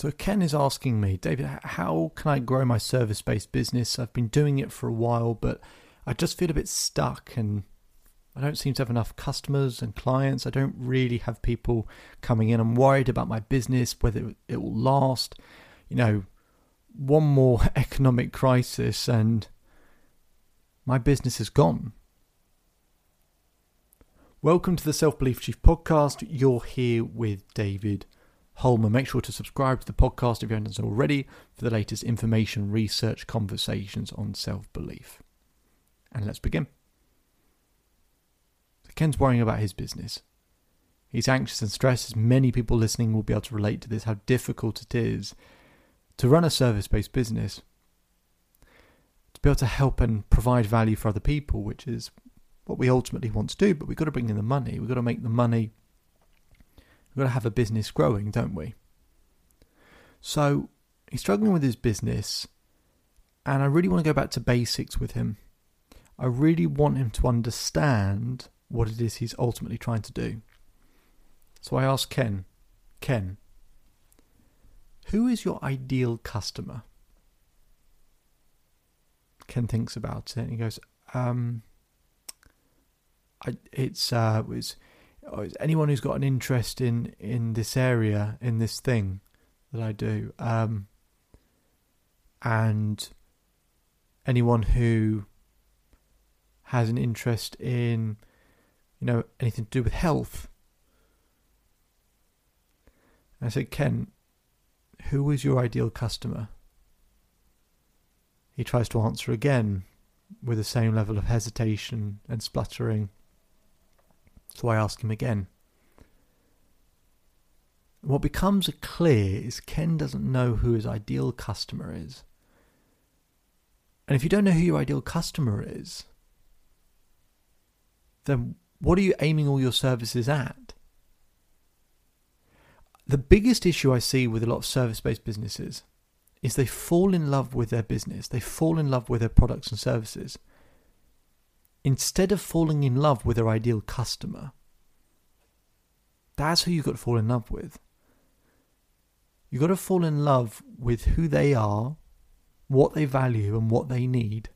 So Ken is asking me, David, how can I grow my service-based business? I've been doing it for a while, but I just feel a bit stuck and I don't seem to have enough customers and clients. I don't really have people coming in. I'm worried about my business, whether it will last. You know, one more economic crisis and my business is gone. Welcome to the Self Belief Chief podcast. You're here with David Hulman. Make sure to subscribe to the podcast if you haven't done so already for the latest information, research, conversations on self belief. And let's begin. Ken's worrying about his business. He's anxious and stressed, as many people listening will be able to relate to this, how difficult it is to run a service based business, to be able to help and provide value for other people, which is what we ultimately want to do, but we've got to bring in the money. We've got to make the money. Got to have a business growing, don't we? So he's struggling with his business, and I really want to go back to basics with him. I really want him to understand what it is he's ultimately trying to do. So I asked Ken, Ken, who is your ideal customer? Ken thinks about it and he goes, um, I, it's, uh, it's anyone who's got an interest in, in this area, in this thing that I do, um, and anyone who has an interest in you know, anything to do with health? And I said, Ken, who is your ideal customer? He tries to answer again with the same level of hesitation and spluttering. So I ask him again. What becomes clear is Ken doesn't know who his ideal customer is. And if you don't know who your ideal customer is, then what are you aiming all your services at? The biggest issue I see with a lot of service based businesses is they fall in love with their business, they fall in love with their products and services, instead of falling in love with their ideal customer. That's who you've got to fall in love with. You've got to fall in love with who they are, what they value, and what they need.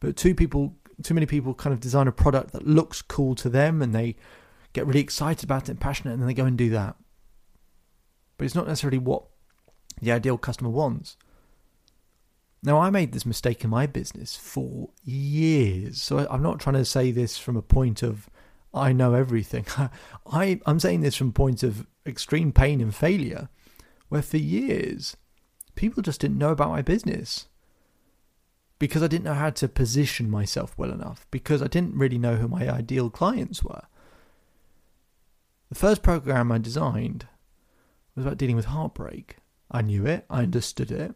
But two people too many people kind of design a product that looks cool to them and they get really excited about it and passionate and then they go and do that. But it's not necessarily what the ideal customer wants. Now, I made this mistake in my business for years. So I'm not trying to say this from a point of I know everything. I, I'm saying this from a point of extreme pain and failure, where for years, people just didn't know about my business because I didn't know how to position myself well enough, because I didn't really know who my ideal clients were. The first program I designed was about dealing with heartbreak. I knew it, I understood it,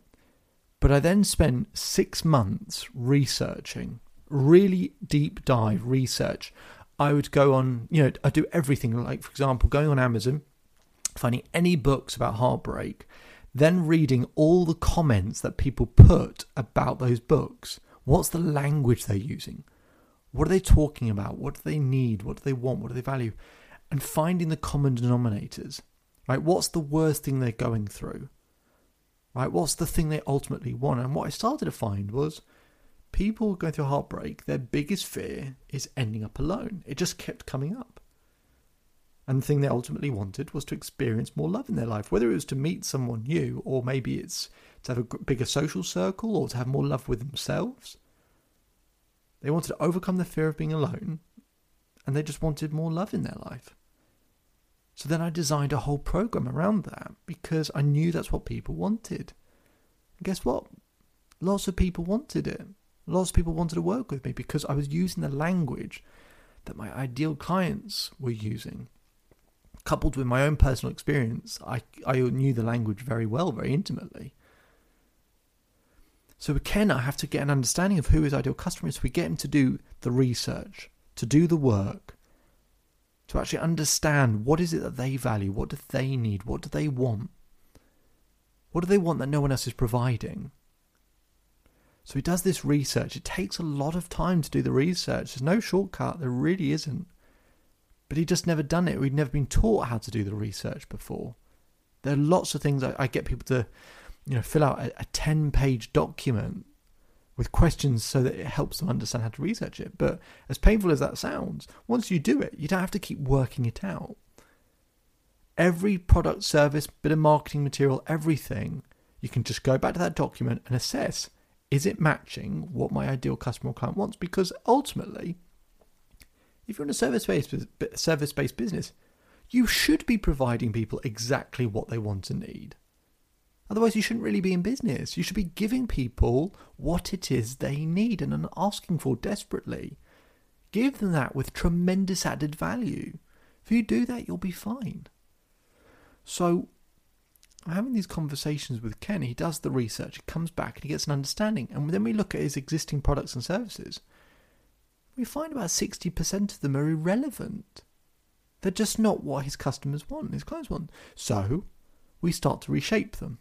but I then spent six months researching, really deep dive research. I would go on, you know, I do everything, like, for example, going on Amazon, finding any books about heartbreak, then reading all the comments that people put about those books. What's the language they're using? What are they talking about? What do they need? What do they want? What do they value? And finding the common denominators. Right? What's the worst thing they're going through? Right? What's the thing they ultimately want? And what I started to find was people going through heartbreak, their biggest fear is ending up alone. It just kept coming up. And the thing they ultimately wanted was to experience more love in their life, whether it was to meet someone new or maybe it's to have a bigger social circle or to have more love with themselves. They wanted to overcome the fear of being alone and they just wanted more love in their life. So then I designed a whole program around that because I knew that's what people wanted. And guess what? Lots of people wanted it. Lots of people wanted to work with me because I was using the language that my ideal clients were using coupled with my own personal experience, I, I knew the language very well, very intimately. So Ken, I have to get an understanding of who his ideal customer is. We get him to do the research, to do the work, to actually understand what is it that they value, what do they need, what do they want, what do they want that no one else is providing. So he does this research. It takes a lot of time to do the research. There's no shortcut. There really isn't. But he'd just never done it, he'd never been taught how to do the research before. There are lots of things I, I get people to, you know, fill out a, a 10 page document with questions so that it helps them understand how to research it. But as painful as that sounds, once you do it, you don't have to keep working it out. Every product, service, bit of marketing material, everything, you can just go back to that document and assess is it matching what my ideal customer or client wants? Because ultimately, if you're in a service based service based business, you should be providing people exactly what they want and need. Otherwise, you shouldn't really be in business. You should be giving people what it is they need and are asking for desperately. Give them that with tremendous added value. If you do that, you'll be fine. So, I'm having these conversations with Ken, he does the research, he comes back and he gets an understanding. And then we look at his existing products and services. We find about 60% of them are irrelevant. They're just not what his customers want, his clients want. So we start to reshape them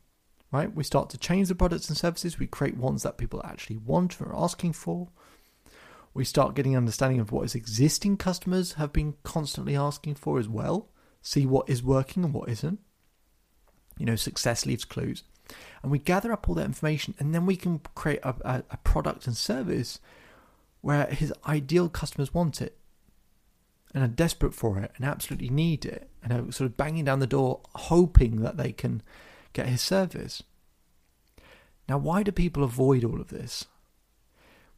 right? We start to change the products and services. We create ones that people actually want or are asking for. We start getting an understanding of what his existing customers have been constantly asking for as well. See what is working and what isn't. You know, success leaves clues. And we gather up all that information and then we can create a, a, a product and service where his ideal customers want it and are desperate for it and absolutely need it and are sort of banging down the door hoping that they can get his service. Now, why do people avoid all of this?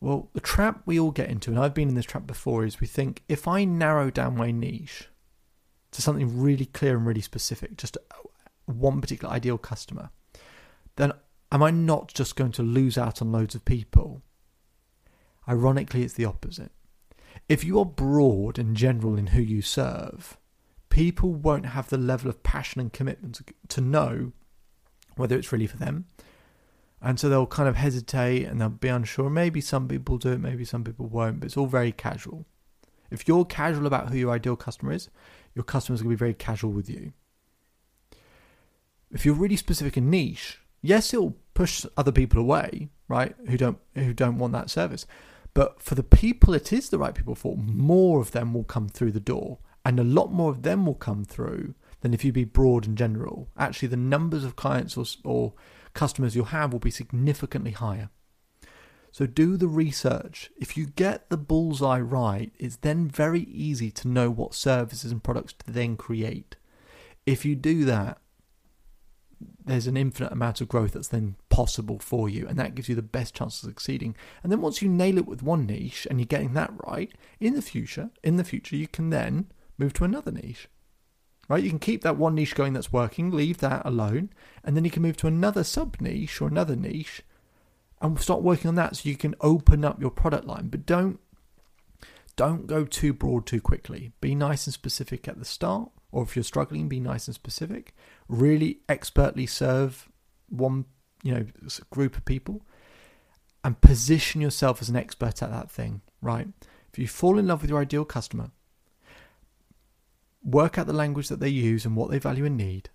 Well, the trap we all get into, and I've been in this trap before, is we think if I narrow down my niche to something really clear and really specific, just one particular ideal customer, then am I not just going to lose out on loads of people? Ironically, it's the opposite. If you are broad and general in who you serve, people won't have the level of passion and commitment to know whether it's really for them. And so they'll kind of hesitate and they'll be unsure. Maybe some people do it, maybe some people won't, but it's all very casual. If you're casual about who your ideal customer is, your customers are going to be very casual with you. If you're really specific and niche, yes, it'll push other people away, right? Who don't who don't want that service. But for the people it is the right people for, more of them will come through the door. And a lot more of them will come through than if you be broad and general. Actually, the numbers of clients or, or customers you'll have will be significantly higher. So do the research. If you get the bullseye right, it's then very easy to know what services and products to then create. If you do that, there's an infinite amount of growth that's then possible for you, and that gives you the best chance of succeeding. And then once you nail it with one niche and you're getting that right, in the future, in the future, you can then move to another niche right? You can keep that one niche going that's working, leave that alone, and then you can move to another sub niche or another niche and start working on that so you can open up your product line. But don't don't go too broad too quickly. Be nice and specific at the start, or if you're struggling, be nice and specific. Really expertly serve one, you know, group of people and position yourself as an expert at that thing, right? If you fall in love with your ideal customer, work out the language that they use and what they value and need,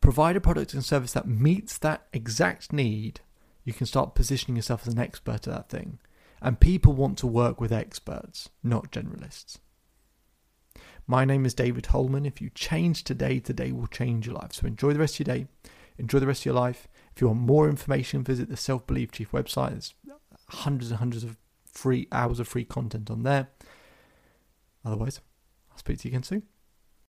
provide a product and service that meets that exact need, you can start positioning yourself as an expert at that thing. And people want to work with experts, not generalists. My name is David Hulman. If you change today, today will change your life. So enjoy the rest of your day. Enjoy the rest of your life. If you want more information, visit the Self Belief Chief website. There's hundreds and hundreds of free hours of free content on there. Otherwise, I'll speak to you again soon.